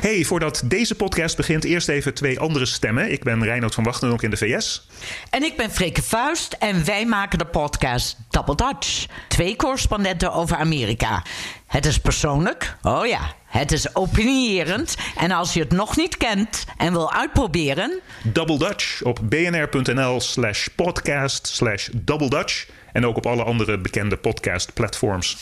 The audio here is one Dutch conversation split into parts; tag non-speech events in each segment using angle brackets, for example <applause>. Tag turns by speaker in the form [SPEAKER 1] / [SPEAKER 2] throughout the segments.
[SPEAKER 1] Hey, voordat deze podcast begint, eerst even twee andere stemmen. Ik ben Reinoud van Wachtendonk in de VS.
[SPEAKER 2] En ik ben Freke Vuist en wij maken de podcast Double Dutch. Twee correspondenten over Amerika. Het is persoonlijk, oh ja, het is opinierend. En als je het nog niet kent en wil uitproberen...
[SPEAKER 1] Double Dutch op bnr.nl slash podcast slash Double Dutch. En ook op alle andere bekende podcast platforms.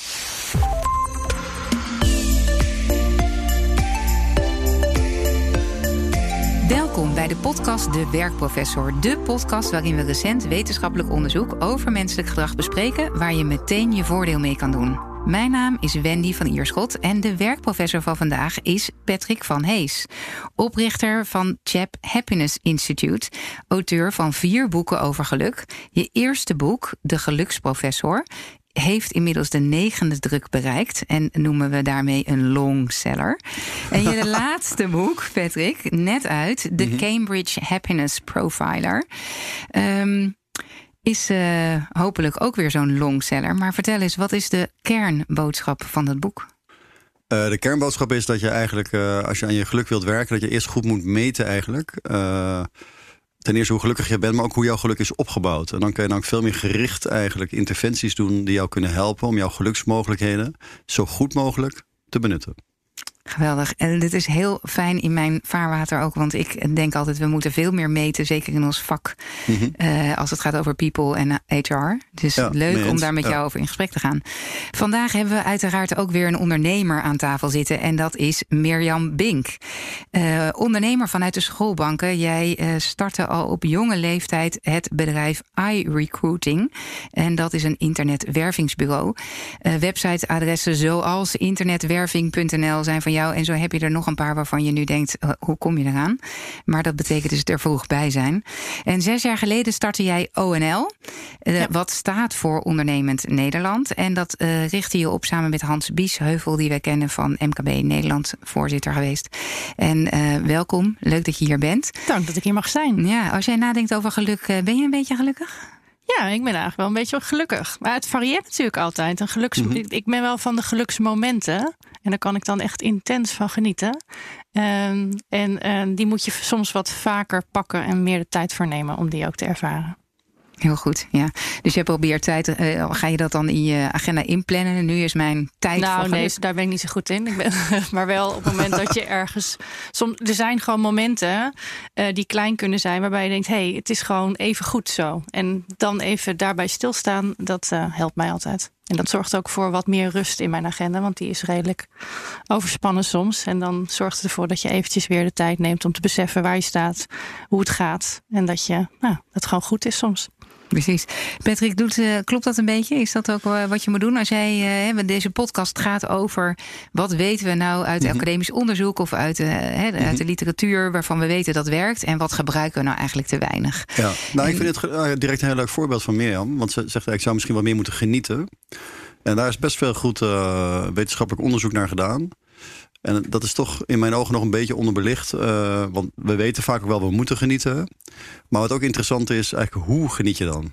[SPEAKER 3] Welkom bij de podcast De Werkprofessor. De podcast waarin we recent wetenschappelijk onderzoek over menselijk gedrag bespreken, waar je meteen je voordeel mee kan doen. Mijn naam is Wendy van Ierschot en de werkprofessor van vandaag is Patrick van Hees, oprichter van Chap Happiness Institute, auteur van vier boeken over geluk. Je eerste boek, De Geluksprofessor, heeft inmiddels de negende druk bereikt en noemen we daarmee een longseller. En je <laughs> laatste boek, Patrick, net uit, de Cambridge Happiness Profiler. Um, is uh, hopelijk ook weer zo'n longseller. Maar vertel eens, wat is de kernboodschap van dat boek?
[SPEAKER 4] Uh, de kernboodschap is dat je eigenlijk, uh, als je aan je geluk wilt werken, dat je eerst goed moet meten eigenlijk. Ten eerste hoe gelukkig je bent, maar ook hoe jouw geluk is opgebouwd. En dan kun je dan veel meer gericht eigenlijk interventies doen die jou kunnen helpen om jouw geluksmogelijkheden zo goed mogelijk te benutten.
[SPEAKER 3] Geweldig. En dit is heel fijn in mijn vaarwater ook. Want ik denk altijd, we moeten veel meer meten. Zeker in ons vak. Mm -hmm. uh, als het gaat over people en HR. Dus ja, leuk om daar met ja. jou over in gesprek te gaan. Vandaag hebben we uiteraard ook weer een ondernemer aan tafel zitten. En dat is Mirjam Bink. Uh, ondernemer vanuit de schoolbanken. Jij uh, startte al op jonge leeftijd het bedrijf iRecruiting. En dat is een internetwervingsbureau. websiteadressen zoals internetwerving.nl zijn van jou. En zo heb je er nog een paar waarvan je nu denkt: hoe kom je eraan? Maar dat betekent dus er vroeg bij zijn. En zes jaar geleden startte jij ONL, ja. wat staat voor Ondernemend Nederland. En dat uh, richtte je op samen met Hans Biesheuvel, die wij kennen van MKB Nederland, voorzitter geweest. En uh, welkom, leuk dat je hier bent.
[SPEAKER 5] Dank dat ik hier mag zijn.
[SPEAKER 3] Ja, als jij nadenkt over geluk, ben je een beetje gelukkig?
[SPEAKER 5] Ja, ik ben eigenlijk wel een beetje gelukkig. Maar het varieert natuurlijk altijd. Een geluks... Mm -hmm. Ik ben wel van de geluksmomenten. En daar kan ik dan echt intens van genieten. Um, en, en die moet je soms wat vaker pakken en meer de tijd voor nemen om die ook te ervaren.
[SPEAKER 3] Heel goed, ja. Dus je probeert tijd. Uh, ga je dat dan in je agenda inplannen? Nu is mijn tijd.
[SPEAKER 5] Nou,
[SPEAKER 3] voor
[SPEAKER 5] nee, daar ben ik niet zo goed in. Ik ben, <laughs> maar wel op het moment dat je ergens. Soms, er zijn gewoon momenten uh, die klein kunnen zijn, waarbij je denkt: hé, hey, het is gewoon even goed zo. En dan even daarbij stilstaan, dat uh, helpt mij altijd. En dat zorgt ook voor wat meer rust in mijn agenda, want die is redelijk overspannen soms. En dan zorgt het ervoor dat je eventjes weer de tijd neemt om te beseffen waar je staat, hoe het gaat. En dat je, nou, dat het gewoon goed is soms.
[SPEAKER 3] Precies. Patrick, doet, uh, klopt dat een beetje? Is dat ook uh, wat je moet doen als jij. Uh, deze podcast gaat over. wat weten we nou uit mm -hmm. academisch onderzoek of uit, uit mm -hmm. de literatuur. waarvan we weten dat werkt. en wat gebruiken we nou eigenlijk te weinig?
[SPEAKER 4] Ja, nou, en, ik vind het direct een heel leuk voorbeeld van Mirjam. Want ze zegt ik zou misschien wat meer moeten genieten. En daar is best veel goed wetenschappelijk onderzoek naar gedaan. En dat is toch in mijn ogen nog een beetje onderbelicht. Uh, want we weten vaak ook wel, we moeten genieten. Maar wat ook interessant is, eigenlijk hoe geniet je dan?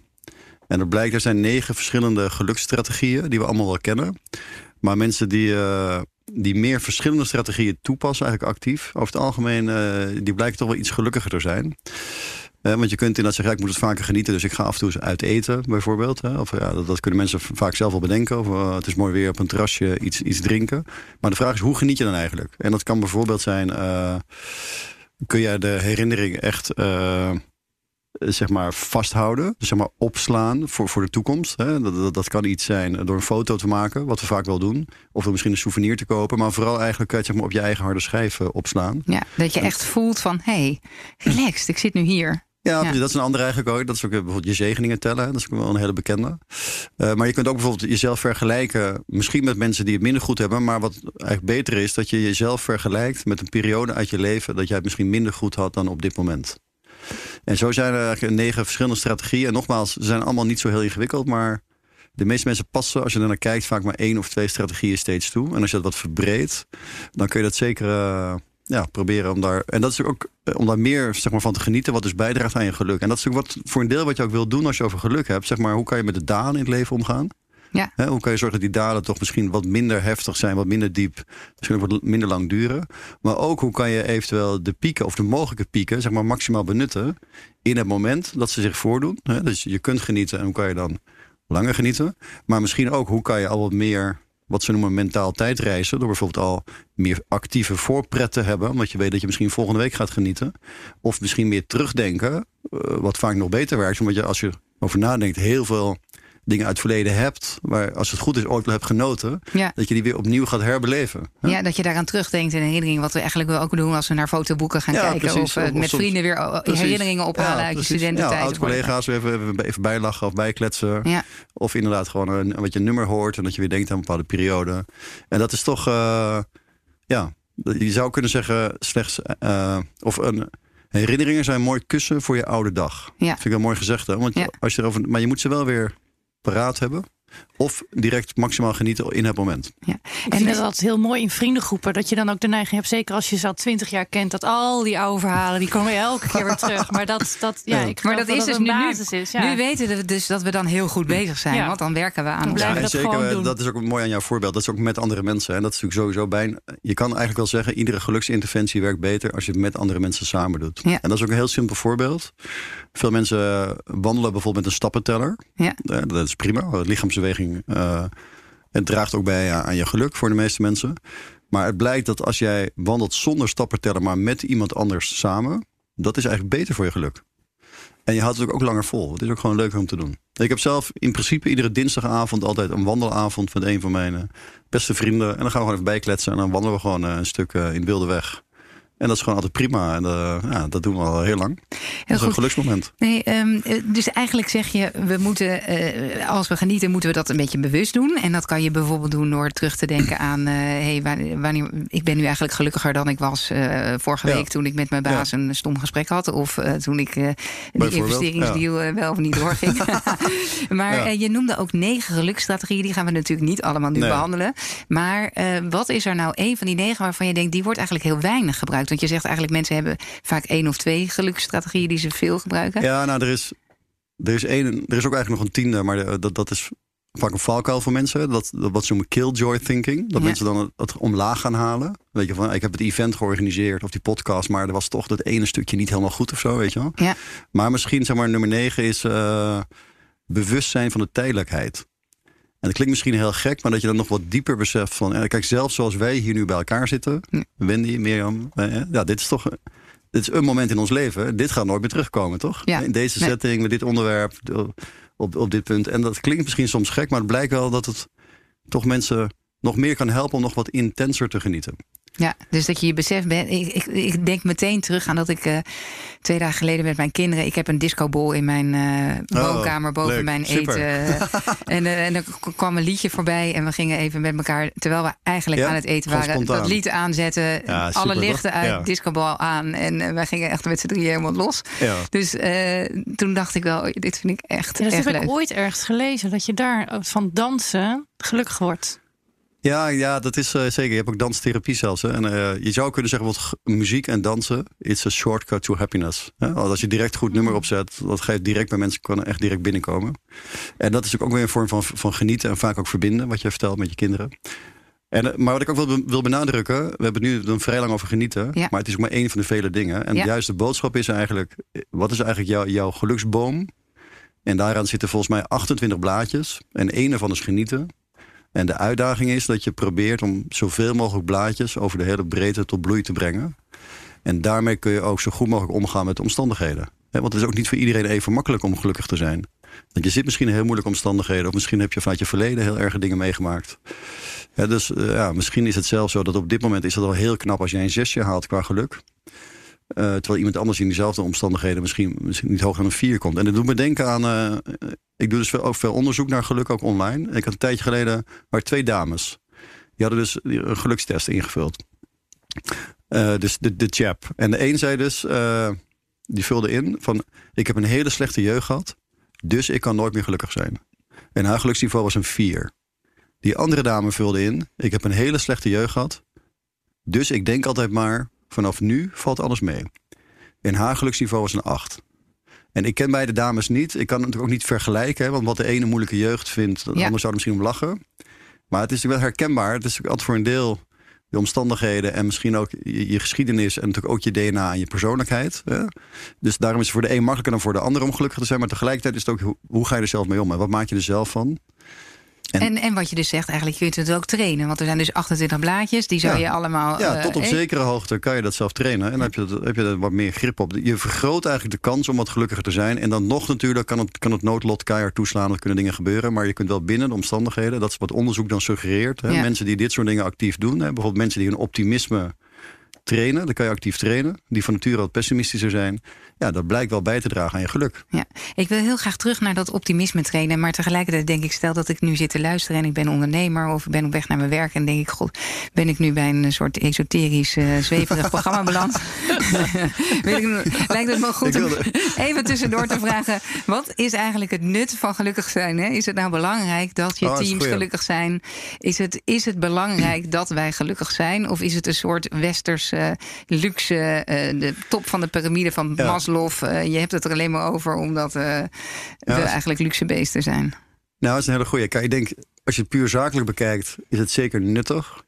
[SPEAKER 4] En er blijkt, er zijn negen verschillende geluksstrategieën die we allemaal wel kennen. Maar mensen die, uh, die meer verschillende strategieën toepassen, eigenlijk actief, over het algemeen, uh, die blijken toch wel iets gelukkiger te zijn. Uh, want je kunt inderdaad zeggen, ja, ik moet het vaker genieten, dus ik ga af en toe eens uit eten, bijvoorbeeld. Hè? Of ja, dat, dat, kunnen mensen vaak zelf wel bedenken. Of uh, het is mooi weer op een terrasje iets, iets drinken. Maar de vraag is, hoe geniet je dan eigenlijk? En dat kan bijvoorbeeld zijn, uh, kun jij de herinnering echt zeg maar vasthouden, dus zeg maar opslaan voor, voor de toekomst. Hè? Dat, dat, dat, kan iets zijn door een foto te maken, wat we vaak wel doen. Of door misschien een souvenir te kopen. Maar vooral eigenlijk zeg maar, op je eigen harde schijf opslaan.
[SPEAKER 3] Ja, dat je echt voelt van, hé, hey, relaxed, ik zit nu hier.
[SPEAKER 4] Ja, ja, dat is een andere eigenlijk ook. Dat is ook bijvoorbeeld je zegeningen tellen. Dat is ook wel een hele bekende. Uh, maar je kunt ook bijvoorbeeld jezelf vergelijken. Misschien met mensen die het minder goed hebben. Maar wat eigenlijk beter is, dat je jezelf vergelijkt met een periode uit je leven. dat jij het misschien minder goed had dan op dit moment. En zo zijn er eigenlijk negen verschillende strategieën. En nogmaals, ze zijn allemaal niet zo heel ingewikkeld. Maar de meeste mensen passen, als je er naar kijkt, vaak maar één of twee strategieën steeds toe. En als je dat wat verbreedt, dan kun je dat zeker. Uh, ja, proberen om daar. En dat is ook om daar meer zeg maar, van te genieten, wat dus bijdraagt aan je geluk. En dat is ook wat voor een deel wat je ook wil doen als je over geluk hebt. Zeg maar, hoe kan je met de daan in het leven omgaan? Ja. hoe kan je zorgen dat die dalen toch misschien wat minder heftig zijn, wat minder diep, misschien wat minder lang duren. Maar ook hoe kan je eventueel de pieken of de mogelijke pieken, zeg maar, maximaal benutten in het moment dat ze zich voordoen. Dus je kunt genieten en hoe kan je dan langer genieten. Maar misschien ook hoe kan je al wat meer wat ze noemen mentaal tijdreizen. Door bijvoorbeeld al meer actieve voorpret te hebben. Omdat je weet dat je misschien volgende week gaat genieten. Of misschien meer terugdenken. Uh, wat vaak nog beter werkt. Omdat je als je over nadenkt heel veel dingen uit het verleden hebt, waar als het goed is ooit wel hebt genoten, dat je die weer opnieuw gaat herbeleven.
[SPEAKER 3] Ja, dat je daaraan terugdenkt in herinneringen, wat we eigenlijk ook doen als we naar fotoboeken gaan kijken. Of, uh, met vrienden weer herinneringen ophalen uit je studententijd. Ja,
[SPEAKER 4] oud-collega's even, even bijlachen of bijkletsen. Of inderdaad gewoon een, wat je nummer hoort en dat je weer denkt aan een bepaalde periode. En dat is toch, uh, ja, je zou kunnen zeggen slechts, uh, of een herinneringen zijn mooi kussen voor je oude dag. Ja. Vind ik wel mooi gezegd. Hè? Want als je erover, maar je moet ze wel weer paraat hebben. Of direct maximaal genieten in het moment.
[SPEAKER 5] Ja. En dat heel mooi in vriendengroepen. Dat je dan ook de neiging hebt, zeker als je ze al twintig jaar kent, dat al die oude verhalen, die komen elke keer weer terug. Maar dat, dat, ja, ik
[SPEAKER 3] maar dat, is dus nu, is, ja. nu weten we dus dat we dan heel goed bezig zijn. Want dan werken we aan ons.
[SPEAKER 4] Ja, dat zeker. Dat is ook mooi aan jouw voorbeeld. Dat is ook met andere mensen. En dat is natuurlijk sowieso bijna. Je kan eigenlijk wel zeggen, iedere geluksinterventie werkt beter als je het met andere mensen samen doet. En dat is ook een heel simpel voorbeeld. Veel mensen wandelen bijvoorbeeld met een stappenteller. Ja. Dat is prima. Lichaamsbeweging uh, het draagt ook bij aan je geluk voor de meeste mensen. Maar het blijkt dat als jij wandelt zonder stappenteller, maar met iemand anders samen, dat is eigenlijk beter voor je geluk. En je houdt het ook langer vol. Het is ook gewoon leuk om te doen. Ik heb zelf in principe iedere dinsdagavond altijd een wandelavond met een van mijn eh, beste vrienden. En dan gaan we gewoon even bijkletsen en dan wandelen we gewoon eh, een stuk in de wilde weg. En dat is gewoon altijd prima. En uh, ja, dat doen we al heel lang. Heel dat is een geluksmoment.
[SPEAKER 3] Nee, um, dus eigenlijk zeg je, we moeten, uh, als we genieten, moeten we dat een beetje bewust doen. En dat kan je bijvoorbeeld doen door terug te denken aan... Uh, hey, wanneer, ik ben nu eigenlijk gelukkiger dan ik was vorige week... toen ik met mijn baas een stom gesprek had. Of toen ik de investeringsdeal wel of niet doorging. <laughs> <laughs> maar je noemde ook negen geluksstrategieën. Die gaan we natuurlijk niet allemaal nu behandelen. Maar wat is er nou een van die negen waarvan je denkt... die wordt eigenlijk heel weinig gebruikt? Want je zegt eigenlijk mensen hebben vaak één of twee geluksstrategieën die ze veel gebruiken.
[SPEAKER 4] Ja, nou er is, er is, één, er is ook eigenlijk nog een tiende, maar dat, dat is vaak een valkuil voor mensen. Dat, dat wat ze noemen killjoy thinking. Dat mensen dan het, omlaag gaan halen. Weet je van, ik heb het event georganiseerd of die podcast, maar er was toch dat ene stukje niet helemaal goed of zo, weet je wel. Ja. Maar misschien zeg maar nummer negen is uh, bewustzijn van de tijdelijkheid. En dat klinkt misschien heel gek, maar dat je dan nog wat dieper beseft van... Eh, kijk, zelf zoals wij hier nu bij elkaar zitten, Wendy, Mirjam... Eh, ja, dit is toch dit is een moment in ons leven. Dit gaat nooit meer terugkomen, toch? Ja. In deze setting, met dit onderwerp, op, op dit punt. En dat klinkt misschien soms gek, maar het blijkt wel dat het toch mensen nog meer kan helpen om nog wat intenser te genieten.
[SPEAKER 3] Ja, dus dat je je beseft bent. Ik, ik, ik, denk meteen terug aan dat ik uh, twee dagen geleden met mijn kinderen. Ik heb een discobol in mijn uh, woonkamer boven mijn eten. <laughs> en, uh, en er kwam een liedje voorbij en we gingen even met elkaar, terwijl we eigenlijk aan het eten waren, dat lied aanzetten. Ja, alle lichten uit, ja. discobal aan. En wij gingen echt met z'n drieën helemaal los. Dus toen dacht ik wel, dit vind ik echt. Ja, dat
[SPEAKER 5] heb ik ooit ergens gelezen, dat je daar van dansen gelukkig wordt.
[SPEAKER 4] Ja, ja, dat is uh, zeker. Je hebt ook danstherapie zelfs. Hè? En uh, je zou kunnen zeggen, wat muziek en dansen, it's a shortcut to happiness. Hè? Als je direct goed nummer opzet, dat geeft direct bij mensen, kan echt direct binnenkomen. En dat is ook weer een vorm van, van genieten en vaak ook verbinden, wat je vertelt met je kinderen. En, uh, maar wat ik ook wil, wil benadrukken, we hebben nu dan vrij lang over genieten, ja. maar het is ook maar één van de vele dingen. En ja. juist de boodschap is eigenlijk, wat is eigenlijk jouw, jouw geluksboom? En daaraan zitten volgens mij 28 blaadjes. En één ervan is genieten. En de uitdaging is dat je probeert om zoveel mogelijk blaadjes over de hele breedte tot bloei te brengen. En daarmee kun je ook zo goed mogelijk omgaan met de omstandigheden. Want het is ook niet voor iedereen even makkelijk om gelukkig te zijn. Want je zit misschien in heel moeilijke omstandigheden. Of misschien heb je vanuit je verleden heel erge dingen meegemaakt. dus uh, ja, misschien is het zelfs zo dat op dit moment is het al heel knap als jij een zesje haalt qua geluk. Uh, terwijl iemand anders in diezelfde omstandigheden misschien, misschien niet hoger dan een vier komt. En dat doet me denken aan. Uh, ik doe dus veel, ook veel onderzoek naar geluk, ook online. Ik had een tijdje geleden waar twee dames. Die hadden dus een gelukstest ingevuld. Uh, dus de, de chap. En de een zei dus, die vulde in van... ik heb een hele slechte jeugd gehad, dus ik kan nooit meer gelukkig zijn. En haar geluksniveau was een vier. Die andere dame vulde in, ik heb een hele slechte jeugd gehad, dus ik denk altijd maar Vanaf nu valt alles mee. En haar geluksniveau was een 8. En ik ken beide dames niet. Ik kan het natuurlijk ook niet vergelijken. want wat de ene moeilijke jeugd vindt, de ander zou er misschien om lachen. Maar het is natuurlijk wel herkenbaar. Het is natuurlijk altijd voor een deel de omstandigheden en misschien ook je, geschiedenis en natuurlijk ook je DNA en je persoonlijkheid. Hè? Dus daarom is het voor de een makkelijker dan voor de ander om gelukkig te zijn. Maar tegelijkertijd is het ook hoe, hoe ga je er zelf mee om en wat maak je er zelf van?
[SPEAKER 3] En, en, wat je dus zegt, eigenlijk kun je het ook trainen. Want er zijn dus 28 blaadjes, die zou je allemaal...
[SPEAKER 4] Ja, tot op uh, zekere hoogte kan je dat zelf trainen. En dan heb je, heb je er wat meer grip op. Je vergroot eigenlijk de kans om wat gelukkiger te zijn. En dan nog natuurlijk kan het, kan het noodlot keihard toeslaan. Er kunnen dingen gebeuren. Maar je kunt wel binnen de omstandigheden... dat is wat onderzoek dan suggereert. Hè, Mensen die dit soort dingen actief doen. Hè, bijvoorbeeld mensen die hun optimisme trainen. Dan kan je actief trainen. Die van nature wat pessimistischer zijn. Ja, dat blijkt wel bij te dragen aan je geluk.
[SPEAKER 3] Ja, ik wil heel graag terug naar dat optimisme trainen. Maar tegelijkertijd denk ik, stel dat ik nu zit te luisteren en ik ben ondernemer of ik ben op weg naar mijn werk en denk ik, god, ben ik nu bij een soort esoterisch uh, zweverig programma beland? <laughs> <laughs> lijkt het me goed om even tussendoor te vragen: wat is eigenlijk het nut van gelukkig zijn? Hè? Is het nou belangrijk dat je oh, teams gelukkig zijn? Is het, is het belangrijk dat wij gelukkig zijn? Of is het een soort westerse luxe, uh, de top van de piramide van ja. Maslow? Uh, je hebt het er alleen maar over omdat we eigenlijk luxe beesten zijn.
[SPEAKER 4] Nou, dat is een hele goede. Kijk, ik denk, als je het puur zakelijk bekijkt, is het zeker nuttig.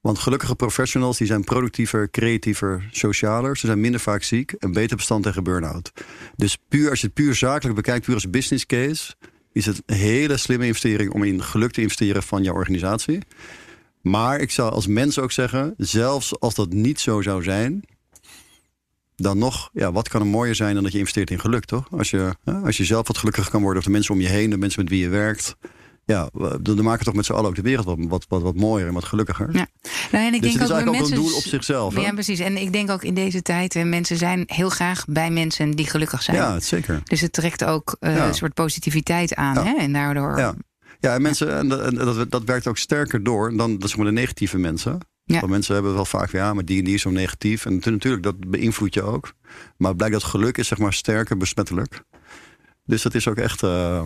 [SPEAKER 4] Want gelukkige professionals die zijn productiever, creatiever, socialer. Ze zijn minder vaak ziek en beter bestand tegen burn-out. Dus puur, als je het puur zakelijk bekijkt, puur als business case, is het een hele slimme investering om in geluk te investeren van jouw organisatie. Maar ik zou als mens ook zeggen, zelfs als dat niet zo zou zijn, dan nog, ja, wat kan er mooier zijn dan dat je investeert in geluk, toch? Als je, als je zelf wat gelukkiger kan worden, of de mensen om je heen, de mensen met wie je werkt ja, dan maken toch met z'n allen ook de wereld wat, wat, wat, wat mooier en wat gelukkiger. Ja.
[SPEAKER 3] Nou, en ik
[SPEAKER 4] dus
[SPEAKER 3] denk
[SPEAKER 4] het is
[SPEAKER 3] ook
[SPEAKER 4] eigenlijk
[SPEAKER 3] mensen,
[SPEAKER 4] ook een doel op zichzelf.
[SPEAKER 3] Ja, precies. En ik denk ook in deze tijd, mensen zijn heel graag bij mensen die gelukkig zijn.
[SPEAKER 4] Ja, zeker.
[SPEAKER 3] Dus het trekt ook uh, een soort positiviteit aan. Hè? En daardoor.
[SPEAKER 4] Ja, ja en mensen, en dat, dat, dat werkt ook sterker door dan dat, maar de negatieve mensen. Ja. Want mensen hebben wel vaak, ja, maar die en die is zo negatief. En natuurlijk, dat beïnvloedt je ook. Maar het blijkt dat geluk is zeg maar sterker besmettelijk. Dus dat is ook echt. Uh,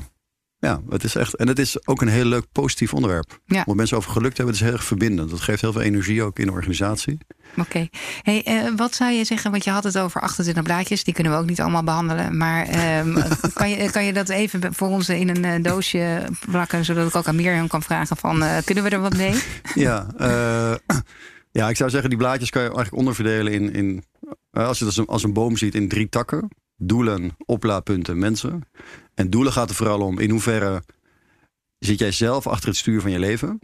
[SPEAKER 4] ja, het is echt. En het is ook een heel leuk positief onderwerp. Ja. Om mensen over geluk te hebben, het is heel erg verbindend. Dat geeft heel veel energie ook in de organisatie.
[SPEAKER 3] Oké. Hey, uh, wat zou je zeggen? Want je had het over 28 blaadjes. Die kunnen we ook niet allemaal behandelen. Maar uh, <laughs> kan, je, kan je dat even voor ons in een uh, doosje plakken? Zodat ik ook aan Mirjam kan vragen: van, kunnen we er wat mee? <laughs>
[SPEAKER 4] Ja, ja, ik zou zeggen, die blaadjes kan je eigenlijk onderverdelen in. in als je het als een, als een boom ziet in drie takken: doelen, oplaadpunten, mensen. En doelen gaat er vooral om in hoeverre zit jij zelf achter het stuur van je leven.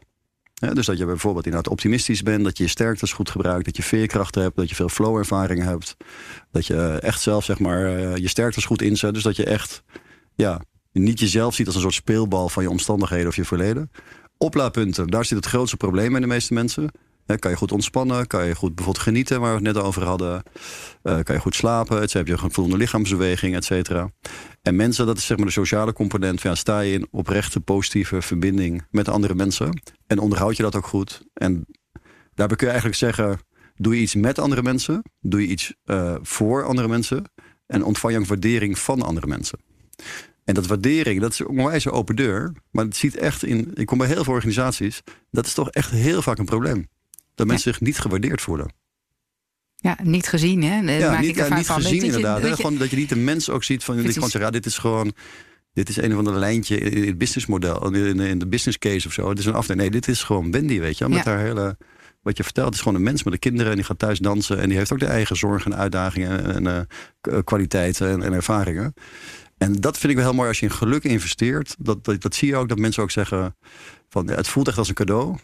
[SPEAKER 4] dus dat je bijvoorbeeld inderdaad optimistisch bent, dat je je sterktes goed gebruikt, dat je veerkracht hebt, dat je veel flow-ervaring hebt, dat je echt zelf zeg maar eh, je sterktes goed inzet. Dus dat je echt ja, niet jezelf ziet als een soort speelbal van je omstandigheden of je verleden. Oplaadpunten, daar zit het grootste probleem bij de meeste mensen kan je goed ontspannen? Kan je goed bijvoorbeeld genieten, waar we het net over hadden? Uh, kan je goed slapen? Het, heb je een voldoende lichaamsbeweging, et cetera. En mensen, dat is zeg maar de sociale component. Ja, sta je in oprechte, positieve verbinding met andere mensen? En onderhoud je dat ook goed? En daarbij kun je eigenlijk zeggen... doe je iets met andere mensen? Doe je iets uh, voor andere mensen? En ontvang je ook waardering van andere mensen? En dat waardering, dat is een open deur. Maar het ziet echt in. Ik kom bij heel veel organisaties. Dat is toch echt heel vaak een probleem. Dat mensen zich niet gewaardeerd voelen.
[SPEAKER 3] Ja, niet gezien, hè?
[SPEAKER 4] Ja, Maak niet, ik ja, niet gezien inderdaad. Dat je, gewoon, dat je niet de mens ook ziet van... Ik gewoon zeggen, ja, dit is gewoon... Dit is een of ander lijntje in het businessmodel. In, in de business case of zo. Het is een afdeling. Nee, dit is gewoon Wendy, weet je. Met haar hele... Wat je vertelt, is gewoon een mens met de kinderen. En die gaat thuis dansen. En die heeft ook de eigen zorgen en uitdagingen. En uh, kwaliteiten en, en, ervaringen. En dat vind ik wel heel mooi als je in geluk investeert. Dat, dat, dat zie je ook, dat mensen ook zeggen... Van, het voelt echt als een cadeau.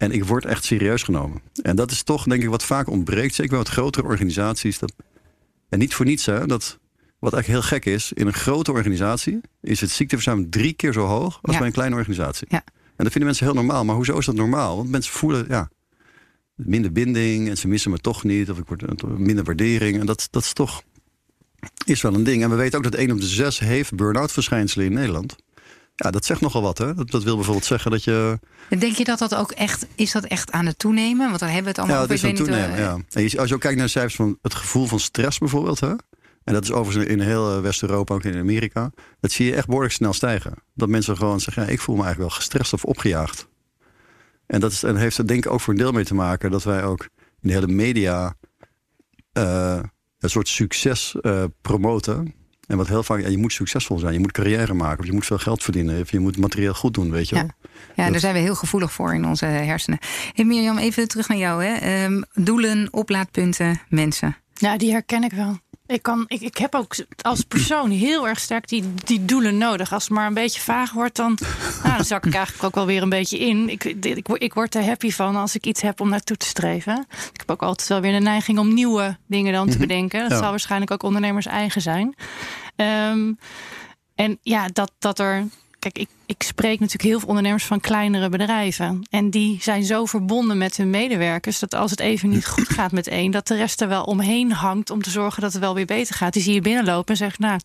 [SPEAKER 4] En ik word echt serieus genomen. En dat is toch, denk ik, wat vaak ontbreekt. Zeker bij wat grotere organisaties. Dat, en niet voor niets, hè, dat wat eigenlijk heel gek is. In een grote organisatie is het ziekteverzuim drie keer zo hoog als bij een kleine organisatie. Ja. En dat vinden mensen heel normaal. Maar hoezo is dat normaal? Want mensen voelen, ja, minder binding en ze missen me toch niet. Of ik word minder waardering. En dat, dat is toch is wel een ding. En we weten ook dat één op de zes heeft burn-out verschijnselen in Nederland. Ja, dat zegt nogal wat. Hè? Dat, dat wil bijvoorbeeld zeggen dat je.
[SPEAKER 3] Denk je dat dat ook echt. Is dat echt aan het toenemen? Want daar hebben we het allemaal
[SPEAKER 4] ja, over.
[SPEAKER 3] Ja, het
[SPEAKER 4] is aan het toenemen. Ja. En als je ook kijkt naar de cijfers van het gevoel van stress bijvoorbeeld. Hè? En dat is overigens in heel eh, West-Europa, ook in Amerika. Dat zie je echt behoorlijk snel stijgen. Dat mensen gewoon zeggen: ja, ik voel me eigenlijk wel gestrest of opgejaagd. En dat is, en heeft er denk ik ook voor een deel mee te maken dat wij ook in de hele media uh, een soort succes uh, promoten. En wat heel vaak, ja, je moet succesvol zijn, je moet carrière maken, of je moet veel geld verdienen, of je moet materieel goed doen, weet je
[SPEAKER 3] ja. Ja, daar zijn we heel gevoelig voor in onze hersenen. Hey Mirjam, even terug naar jou. Hè. Um, doelen, oplaadpunten, mensen.
[SPEAKER 5] Ja, die herken ik wel. Ik, kan, ik, ik heb ook als persoon heel erg sterk die, die doelen nodig. Als het maar een beetje vaag wordt, dan, <laughs> nou, dan zak ik eigenlijk ook wel weer een beetje in. Ik, ik, ik word er happy van als ik iets heb om naartoe te streven. Ik heb ook altijd wel weer de neiging om nieuwe dingen dan te mhm. bedenken. Dat zal waarschijnlijk ook ondernemers eigen zijn. Um, en ja, dat, dat er Kijk, ik, ik spreek natuurlijk heel veel ondernemers van kleinere bedrijven. En die zijn zo verbonden met hun medewerkers dat als het even niet goed gaat met één, dat de rest er wel omheen hangt om te zorgen dat het wel weer beter gaat. Die zie je binnenlopen en zegt, nou,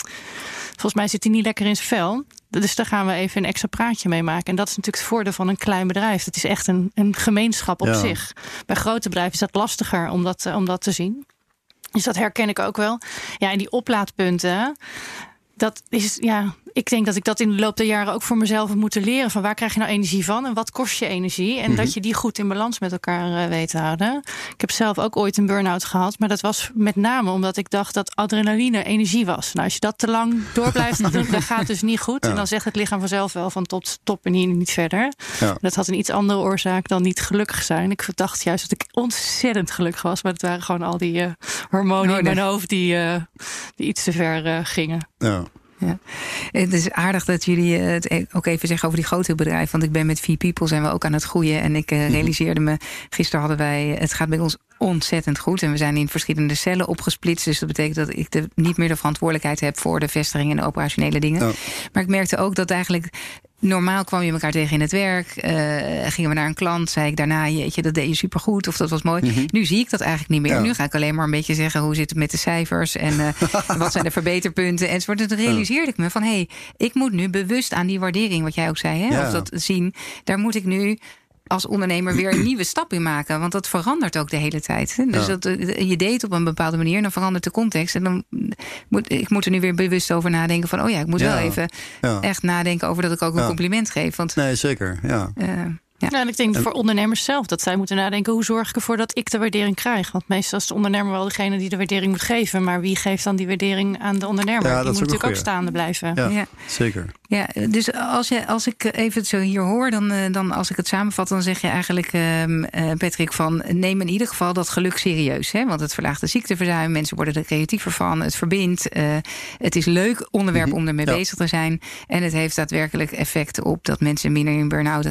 [SPEAKER 5] volgens mij zit hij niet lekker in zijn vel. Dus daar gaan we even een extra praatje mee maken. En dat is natuurlijk het voordeel van een klein bedrijf. Dat is echt een, een gemeenschap op zich. Bij grote bedrijven is dat lastiger om dat, om dat te zien. Dus dat herken ik ook wel. Ja, en die oplaadpunten dat is, ja, ik denk dat ik dat in de loop der jaren ook voor mezelf heb moeten leren. Van waar krijg je nou energie van en wat kost je energie? En dat mhm. je die goed in balans met elkaar uh, weet te houden. Ik heb zelf ook ooit een burn-out gehad. Maar dat was met name omdat ik dacht dat adrenaline energie was. Nou, als je dat te lang door blijft <laughs> doen, dan gaat dus niet goed. En dan zegt het lichaam vanzelf wel van tot top en hier niet verder. Ja. Dat had een iets andere oorzaak dan niet gelukkig zijn. Ik dacht juist dat ik ontzettend gelukkig was. Maar het waren gewoon al die uh, hormonen oh, in mijn hoofd die, uh, die iets te ver gingen.
[SPEAKER 4] Ja.
[SPEAKER 3] Ja. Het is aardig dat jullie het e- ook even zeggen over die grote bedrijven. Want ik ben met Vier People zijn we ook aan het groeien. En ik eh, mhm. realiseerde me, gisteren hadden wij, het gaat bij ons ontzettend goed. En we zijn in verschillende cellen opgesplitst. Dus dat betekent dat ik de, niet meer de verantwoordelijkheid heb voor de vestiging en de operationele dingen. Maar ik merkte ook dat eigenlijk normaal kwam je elkaar tegen in het werk. Uh, gingen we naar een klant, zei ik daarna, jeetje, dat deed je supergoed of dat was mooi. Mhm. Nu zie ik dat eigenlijk niet meer. Nu ga ik alleen maar een beetje zeggen, hoe zit het met de cijfers en uh, <laughs> wat zijn de verbeterpunten enzovoort. En toen realiseerde ik me van, hé, hey, ik moet nu bewust aan die waardering, wat jij ook zei, hè, of dat zien, daar moet ik nu als ondernemer weer een nieuwe stap in maken. Want dat verandert ook de hele tijd. Dus dat, eh, je deed op een bepaalde manier, dan verandert de context. En dan moet ik moet er nu weer bewust over nadenken van... oh ja, ik moet wel even echt nadenken over dat ik ook een compliment geef. Want,
[SPEAKER 4] nee, zeker. Ja. Uh,
[SPEAKER 5] ja. Nou, en ik denk voor ondernemers zelf dat zij moeten nadenken: hoe zorg ik ervoor dat ik de waardering krijg? Want meestal is de ondernemer wel degene die de waardering moet geven. Maar wie geeft dan die waardering aan de ondernemer? Ja, die moet natuurlijk ook staande blijven.
[SPEAKER 4] Ja, zeker.
[SPEAKER 3] Ja, dus als, je, als ik even zo hier hoor, dan, eh, dan als ik het samenvat, dan zeg je eigenlijk, uh, Patrick, van neem in ieder geval dat geluk serieus. Hè? Want het verlaagt de ziekteverzuim, mensen worden er creatiever van, het verbindt. Uh, het is leuk onderwerp mhm. om ermee bezig te zijn. En het heeft daadwerkelijk effect op dat mensen minder in burn-out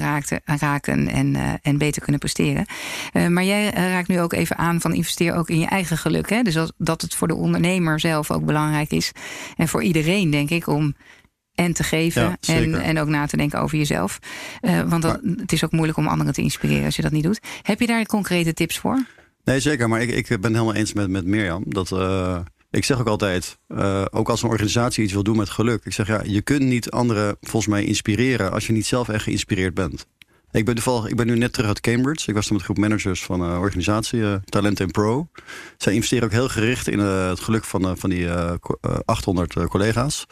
[SPEAKER 3] raken en, uh, en beter kunnen presteren. Uh, maar jij raakt nu ook even aan van investeer ook in je eigen geluk. Hè? Dus dat het voor de ondernemer zelf ook belangrijk is. En voor iedereen, denk ik, om en te geven en, en ook na te denken over jezelf. Uh, want dat, het is ook moeilijk om anderen te inspireren als je dat niet doet. Heb je daar concrete tips voor?
[SPEAKER 4] Nee, zeker. Maar ik, ik ben helemaal eens met, met Mirjam. Dat, uh, ik zeg ook altijd, uh, ook als een organisatie iets wil doen met geluk. Ik zeg ja, je kunt niet anderen volgens mij inspireren als je niet zelf echt geïnspireerd bent. Ik ben, toevallig, ik ben nu net terug uit Cambridge. Ik was toen met groep managers van een organisatie, uh, Talent Pro. Zij investeren ook heel gericht in uh, het geluk van, van die 800 collega's.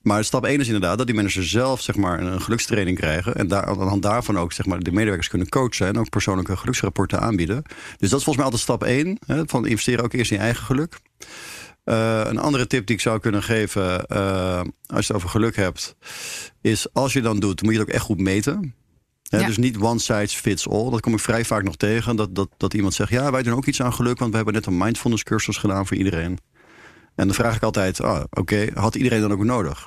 [SPEAKER 4] maar stap 1 is inderdaad dat die managers zelf zeg maar, een gelukstraining krijgen. En daar, aan de hand daarvan ook zeg maar, de medewerkers kunnen coachen. En ook persoonlijke geluksrapporten aanbieden. Dus dat is volgens mij altijd stap 1. Hè, van investeren ook eerst in je eigen geluk. Uh, een andere tip die ik zou kunnen geven, uh, als je het over geluk hebt, is als je dan doet, moet je het ook echt goed meten. Ja. Dus niet one size fits all. Dat kom ik vrij vaak nog tegen. Dat, dat, dat iemand zegt, ja, wij doen ook iets aan geluk, want we hebben net een mindfulness cursus gedaan voor iedereen. En dan vraag ik altijd, oh, oké, had iedereen dan ook nodig?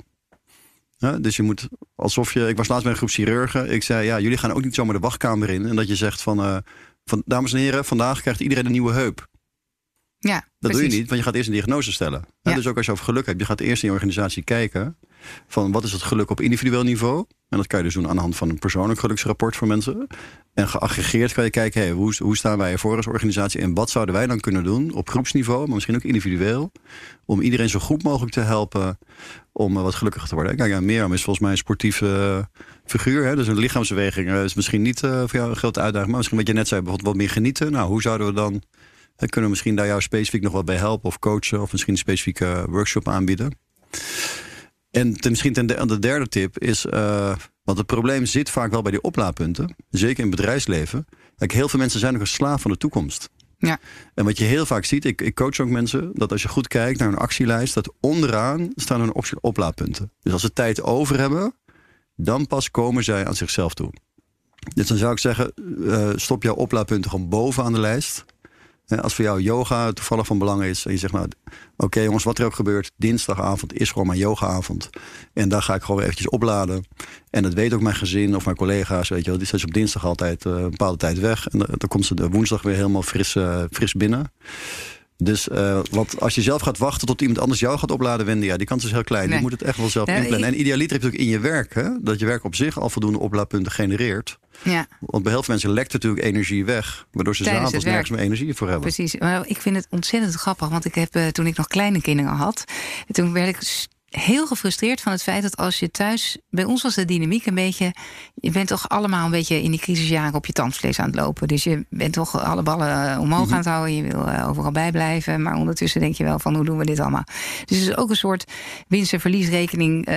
[SPEAKER 4] Dus je moet alsof je. Ik was laatst bij een groep chirurgen. Ik zei, ja, jullie gaan ook niet zomaar de wachtkamer in. En dat je zegt van, uh, van dames en heren, vandaag krijgt iedereen een nieuwe heup.
[SPEAKER 3] Ja,
[SPEAKER 4] dat doe je niet, want je gaat eerst een diagnose stellen. Dus ook als je over geluk hebt, je gaat eerst in je organisatie kijken van wat is het geluk op individueel niveau. En dat kan je dus doen aan de hand van een persoonlijk geluksrapport voor mensen. En geaggregeerd kan je kijken, hey, hoe, hoe staan wij ervoor als organisatie en wat zouden wij dan kunnen doen op groepsniveau, maar misschien ook individueel, om iedereen zo goed mogelijk te helpen om eh, wat gelukkiger te worden. Kijk, ja, Mirjam is volgens mij een sportieve figuur. Hè? Dus een lichaamsbeweging eh, is misschien niet uh, voor jou een grote uitdaging, maar misschien wat je net zei, bijvoorbeeld wat meer genieten. Nou, hoe zouden we dan kunnen we misschien daar jou specifiek nog wat bij helpen of coachen of misschien een specifieke workshop aanbieden. En ten, misschien ten de, de derde tip is, uh, want het probleem zit vaak wel bij die oplaadpunten, zeker in het bedrijfsleven. Kijk, heel veel mensen zijn nog een slaaf van de toekomst.
[SPEAKER 3] Ja.
[SPEAKER 4] En wat je heel vaak ziet, ik, ik coach ook mensen, dat als je goed kijkt naar een actielijst, dat onderaan staan hun oplaadpunten. Dus als ze tijd over hebben, dan pas komen zij aan zichzelf toe. Dus dan zou ik zeggen, uh, stop jouw oplaadpunten gewoon boven aan de lijst. Als voor jou yoga toevallig van belang is. En je zegt nou, oké jongens, wat er ook gebeurt. Dinsdagavond is gewoon mijn yogaavond. En daar ga ik gewoon eventjes opladen. En dat weet ook mijn gezin of mijn collega's. Weet je wel, die zijn op dinsdag altijd uh, een bepaalde tijd weg. En dan komt ze de woensdag weer helemaal fris, uh, fris binnen. Dus uh, want als je zelf gaat wachten tot iemand anders jou gaat opladen, Wendy, ja, die kans is heel klein. Nee. Je moet het echt wel zelf inplannen. En idealiter heb je ook in je werk, hè, dat je werk op zich al voldoende oplaadpunten genereert. Ja. Want bij heel veel mensen lekt natuurlijk energie weg, waardoor ze s'avonds nergens meer energie voor hebben.
[SPEAKER 3] Precies. Maar ik vind het ontzettend grappig, want ik heb uh, toen ik nog kleine kinderen had, toen werd ik heel gefrustreerd van het feit dat als je thuis. Bij ons was de dynamiek een beetje. Je bent toch allemaal een beetje in die crisisjaren op je tandvlees aan het lopen. Dus je bent toch alle ballen eh, omhoog aan het houden. Je wil uh, overal bijblijven. Maar ondertussen denk je wel van hoe doen we dit allemaal. Dus het is ook een soort winst- en verliesrekening uh,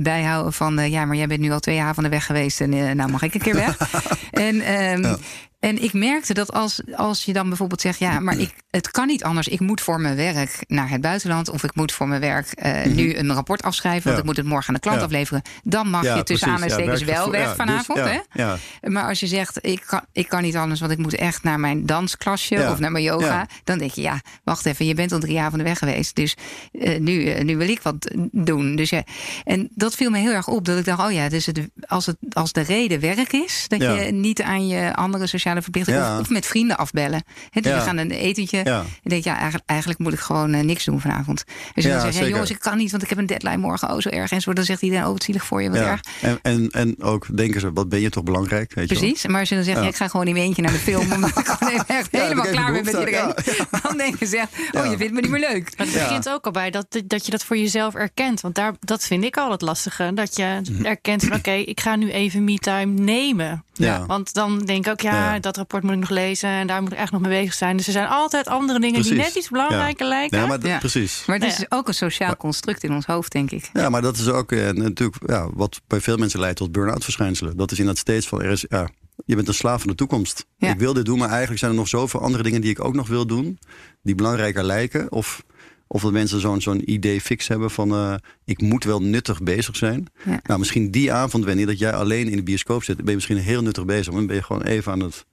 [SPEAKER 3] bijhouden van. ja, maar jij bent nu al twee avonden weg geweest. En nou mag ik een keer weg. <laughs> en um, ja. En ik merkte dat als, als je dan bijvoorbeeld zegt: ja, maar ik, het kan niet anders. Ik moet voor mijn werk naar het buitenland. Of ik moet voor mijn werk uh, mm -hmm. nu een rapport afschrijven. Want ja. ik moet het morgen aan de klant ja. afleveren. Dan mag ja, je tussen aanhalingstekens wel weg vanavond. Dus, hè? Maar als je zegt: ik kan, ik kan niet anders, want ik moet echt naar mijn dansklasje of naar mijn yoga. Dan denk je: ja, wacht even, je bent al drie avonden weg geweest. Dus uh, nu, uh, nu wil ik wat doen. Dus ja, en dat viel me heel erg op. Dat ik dacht: oh ja, dus het, als, het, als de reden werk is, dat je niet aan je andere sociale verplichting. Ja. Of, of, met vrienden afbellen. He, dus ja. we gaan een etentje. Ja. En denk ja, eigenlijk, eigenlijk moet ik gewoon uh, niks doen vanavond. Dus je dan zeg hey, jongens, ik kan niet, want ik heb een deadline morgen. Oh, zo erg. En zo, dan zegt iedereen, oh, het zielig voor je, wat erg.
[SPEAKER 4] En, en, en ook denken ze, wat ben je toch belangrijk? Weet
[SPEAKER 3] Precies,
[SPEAKER 4] je
[SPEAKER 3] maar als je dan zegt, ik ga gewoon in mijn eentje naar de film. <laughs> omdat <laughs> ik gewoon echt helemaal klaar ben met iedereen. <laughs> Dan denken ze, oh, je vindt me niet meer leuk.
[SPEAKER 5] Maar het begint ook al bij dat, dat je dat voor jezelf erkent. Want daar, dat vind ik al het lastige. Dat je mhm. erkent van, oké, ik ga nu even me-time nemen. Ja. Want dan denk ik ook, ja, dat rapport moet ik nog lezen en daar moet ik echt nog mee bezig zijn. Dus er zijn altijd andere dingen precies. die net iets belangrijker
[SPEAKER 4] ja.
[SPEAKER 5] lijken.
[SPEAKER 4] Ja, maar ja. precies.
[SPEAKER 3] Maar het is ook een sociaal construct in ons hoofd, denk ik.
[SPEAKER 4] Ja, maar dat is ook eh, natuurlijk ja, wat bij veel mensen leidt tot burn-out verschijnselen. Dat is inderdaad steeds van er is, ja, je bent een slaaf van de toekomst. Ik wil dit doen, maar eigenlijk zijn er nog zoveel andere dingen die ik ook nog wil doen, die belangrijker lijken. Of of dat mensen zo'n zo'n idee fix hebben van uh, ik moet wel nuttig bezig zijn. Ja. Nou, misschien die avond, Wendy, dat jij alleen in de bioscoop zit, ben je misschien heel nuttig bezig. Maar dan ben je gewoon even aan het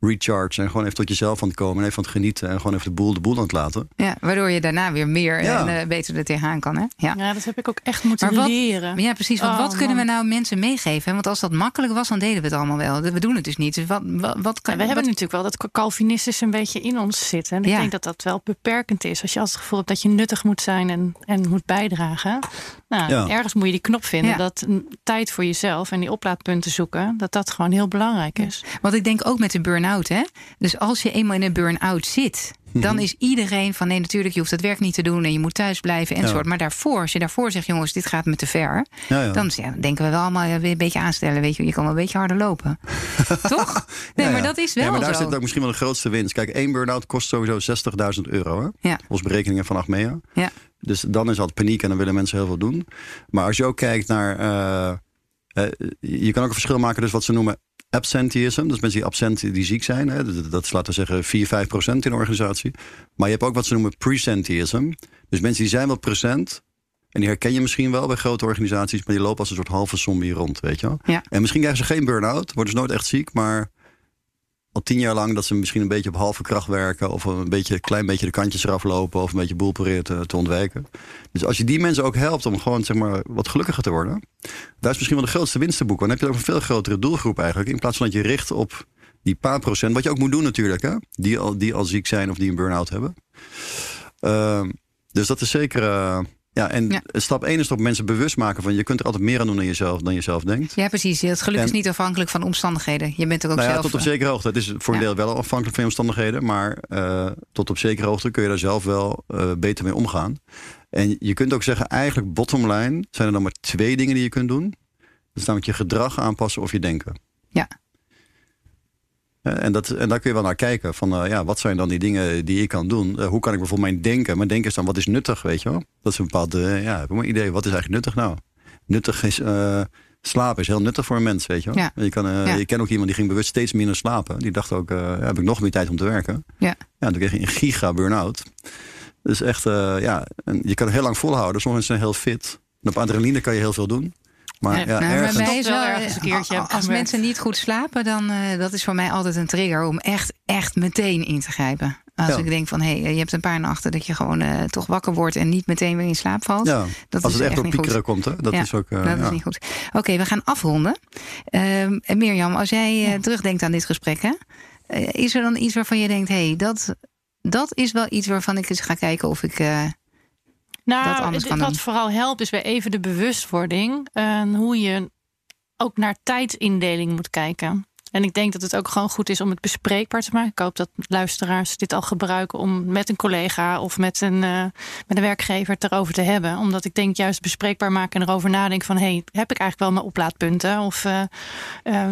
[SPEAKER 4] recharge en gewoon even tot jezelf aan het komen en even aan het genieten en gewoon even de boel de boel aan het laten.
[SPEAKER 3] Ja, waardoor je daarna weer meer ja. en uh, beter er tegenaan kan. Hè?
[SPEAKER 5] Ja. ja, dat heb ik ook echt moeten wat, leren.
[SPEAKER 3] Ja, precies. Want oh, wat kunnen we nou mensen meegeven? Want als dat makkelijk was, dan deden we het allemaal wel. We doen het dus niet. Dus wat, wat, wat kan,
[SPEAKER 5] ja, we hebben natuurlijk wel dat Calvinistische een beetje in ons zitten. En ik denk dat dat wel beperkend is. Als je als het gevoel hebt dat je nuttig moet zijn en, en moet bijdragen. Nou, ergens moet je die knop vinden. Dat tijd voor jezelf en die oplaadpunten zoeken, dat dat gewoon heel belangrijk is.
[SPEAKER 3] Want ik denk ook met de burn-out, hè. Dus als je eenmaal in een burn-out zit, dan is iedereen van nee, natuurlijk, je hoeft het werk niet te doen en je moet thuis blijven en ja. soort. Maar daarvoor, als je daarvoor zegt, jongens, dit gaat me te ver, ja, ja. dan denken we wel allemaal weer een beetje aanstellen. Weet je, je kan wel een beetje harder lopen. <laughs> Toch? Nee, maar dat is wel. Ja,
[SPEAKER 4] maar daar
[SPEAKER 3] zo.
[SPEAKER 4] zit ook misschien wel de grootste winst. Kijk, één burn-out kost sowieso 60.000 euro. Hè? Ja. Volgens berekeningen van Achmea. Ja. Dus dan is altijd paniek en dan willen mensen heel veel doen. Maar als je ook kijkt naar. Uh, uh, je kan ook een verschil maken, dus wat ze noemen absenteeism. Dus mensen die absent, die ziek zijn. Hè, dat, dat is laten we zeggen 4, 5 procent in een organisatie. Maar je hebt ook wat ze noemen presenteeism. Dus mensen die zijn wel present. En die herken je misschien wel bij grote organisaties. Maar die lopen als een soort halve zombie rond, weet je wel. Ja. En misschien krijgen ze geen burn-out. Worden ze nooit echt ziek. Maar al tien jaar lang dat ze misschien een beetje op halve kracht werken. Of een beetje, klein beetje de kantjes eraf lopen. Of een beetje boel proberen te, ontwijken. Dus als je die mensen ook helpt om gewoon zeg maar, wat gelukkiger te worden. Daar is misschien wel de grootste winst te boeken. Dan heb je ook een veel grotere doelgroep eigenlijk. In plaats van dat je richt op die paar procent. Wat je ook moet doen natuurlijk. Hè? Die, al, die al ziek zijn of die een burn-out hebben. Uh, dus dat is zeker... Uh, ja, en ja. stap 1 is toch mensen bewust maken van je kunt er altijd meer aan doen dan jezelf, dan je zelf denkt.
[SPEAKER 3] Ja, precies. Het geluk en, is niet afhankelijk van omstandigheden. Je bent er ook
[SPEAKER 4] nou ja,
[SPEAKER 3] zelf.
[SPEAKER 4] Tot op zekere hoogte. Het is voor een ja. deel wel afhankelijk van je omstandigheden, maar uh, tot op zekere hoogte kun je daar zelf wel uh, beter mee omgaan. En je kunt ook zeggen, eigenlijk bottom line zijn er dan maar twee dingen die je kunt doen. Dat is namelijk je gedrag aanpassen of je denken.
[SPEAKER 3] Ja.
[SPEAKER 4] En, dat, en daar kun je wel naar kijken. Van uh, ja, wat zijn dan die dingen die ik kan doen? Uh, hoe kan ik bijvoorbeeld mijn denken? Mijn denken is dan wat is nuttig, weet je wel? Dat is een bepaald, uh, ja, heb een idee. Wat is eigenlijk nuttig nou? Nuttig is slapen is heel nuttig voor een mens, weet je wel. Ja. Je, kan, je kent ook iemand die ging bewust steeds minder slapen. Die dacht ook, heb ik nog meer tijd om te werken? Ja. Ja, toen kreeg je een giga burn-out. Dus echt, ja, je kan het heel lang volhouden. Sommigen zijn heel fit. En op adrenaline kan je heel veel doen. Maar ja, nou, ergens... bij mij
[SPEAKER 3] is wel een keertje Als mensen niet goed slapen, dan uh, dat is voor mij altijd een trigger om echt, echt meteen in te grijpen. Als ik denk van hé, hey, je hebt een paar nachten dat je gewoon uh, toch wakker wordt en niet meteen weer in slaap valt. Ja,
[SPEAKER 4] dat als het echt, echt op piekeren komt, hè? dat is ook. Uh,
[SPEAKER 3] dat is niet goed. Oké, we gaan afronden. Uh, Mirjam, als jij terugdenkt aan dit gesprek, hè, is er dan iets waarvan je denkt, hé, hey, dat, dat is wel iets waarvan ik eens ga kijken of ik
[SPEAKER 5] nou, wat vooral helpt is weer even de bewustwording. En hoe je ook naar tijdindeling moet kijken. En ik denk dat het ook gewoon goed is om het bespreekbaar te maken. Ik hoop dat luisteraars dit al gebruiken om met een collega of met een, uh, met een werkgever het erover te hebben. Omdat ik denk juist bespreekbaar maken en erover nadenken van hey, heb ik eigenlijk wel mijn oplaadpunten? Of uh, uh,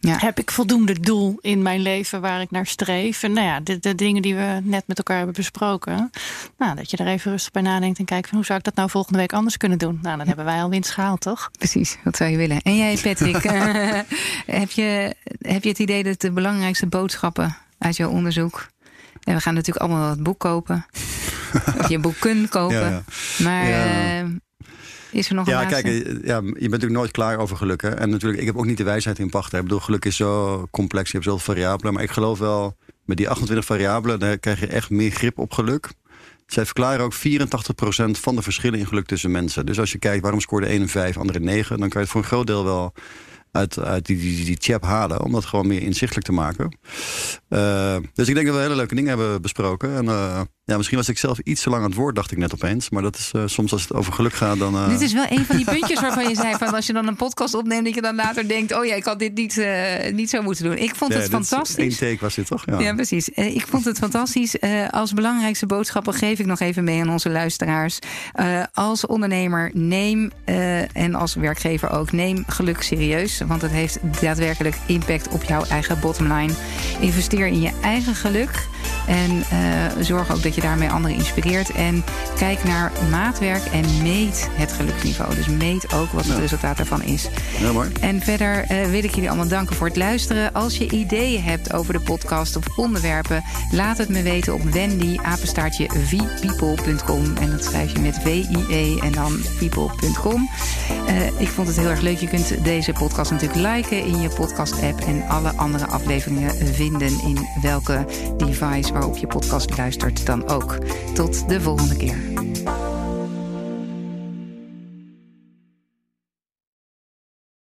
[SPEAKER 5] ja. Heb ik voldoende doel in mijn leven waar ik naar streef? En nou ja, de, de, dingen die we net met elkaar hebben besproken. Nou, dat je er even rustig bij nadenkt en kijkt van hoe zou ik dat nou volgende week anders kunnen doen? Nou, dan hebben wij al winst gehaald, toch?
[SPEAKER 3] Precies, wat zou je willen? En jij, Patrick, eh, <laughs> <laughs> heb, je, heb je het idee dat de belangrijkste boodschappen uit jouw onderzoek. En we gaan natuurlijk allemaal het boek kopen. <laughs> of je boek kunt kopen. Ja, maar ja. Uh, is er nog
[SPEAKER 4] ja,
[SPEAKER 3] een
[SPEAKER 4] kijk, ja, je bent natuurlijk nooit klaar over geluk. Hè? En natuurlijk, ik heb ook niet de wijsheid in pacht. Ik bedoel, geluk is zo complex, je hebt zoveel variabelen. Maar ik geloof wel, met die 28 variabelen... dan krijg je echt meer grip op geluk. Zij verklaren ook 84% van de verschillen in geluk tussen mensen. Dus als je kijkt, waarom scoorde 1 en 5, andere 9... dan kan je het voor een groot deel wel uit, uit die, die, die chat halen. Om dat gewoon meer inzichtelijk te maken. Uh, dus ik denk dat we hele leuke dingen hebben besproken. En uh, ja, misschien was ik zelf iets te lang aan het woord, dacht ik net opeens. Maar dat is uh, soms als het over geluk gaat, dan... Uh...
[SPEAKER 3] Dit is wel een van die <laughs> puntjes waarvan je zei... van als je dan een podcast opneemt, dat je dan later denkt... oh ja, ik had dit niet, uh, niet zo moeten doen. Ik vond het fantastisch.
[SPEAKER 4] Eén take was dit, toch?
[SPEAKER 3] Ja, ja precies. ik vond het fantastisch. als belangrijkste boodschappen geef ik nog even mee aan onze luisteraars. als ondernemer, neem, en als werkgever ook... neem geluk serieus, want het heeft daadwerkelijk impact op jouw eigen bottomline. Investeer in je eigen geluk... en zorg ook dat je daarmee anderen inspireert. En kijk naar maatwerk en meet het geluksniveau. Dus meet ook wat het resultaat daarvan is.
[SPEAKER 4] Heel mooi.
[SPEAKER 3] En verder uh, wil ik jullie allemaal danken voor het luisteren. Als je ideeën hebt over de podcast of onderwerpen, laat het me weten op Wendy, apenstaartje vpeople.com. En dat schrijf je met V-I-E en dan people.com. Uh, eh, ik vond het heel erg leuk. Je kunt deze podcast natuurlijk liken in je podcast-app en alle andere afleveringen vinden in welke device waarop je podcast luistert dan ook. Tot de volgende keer.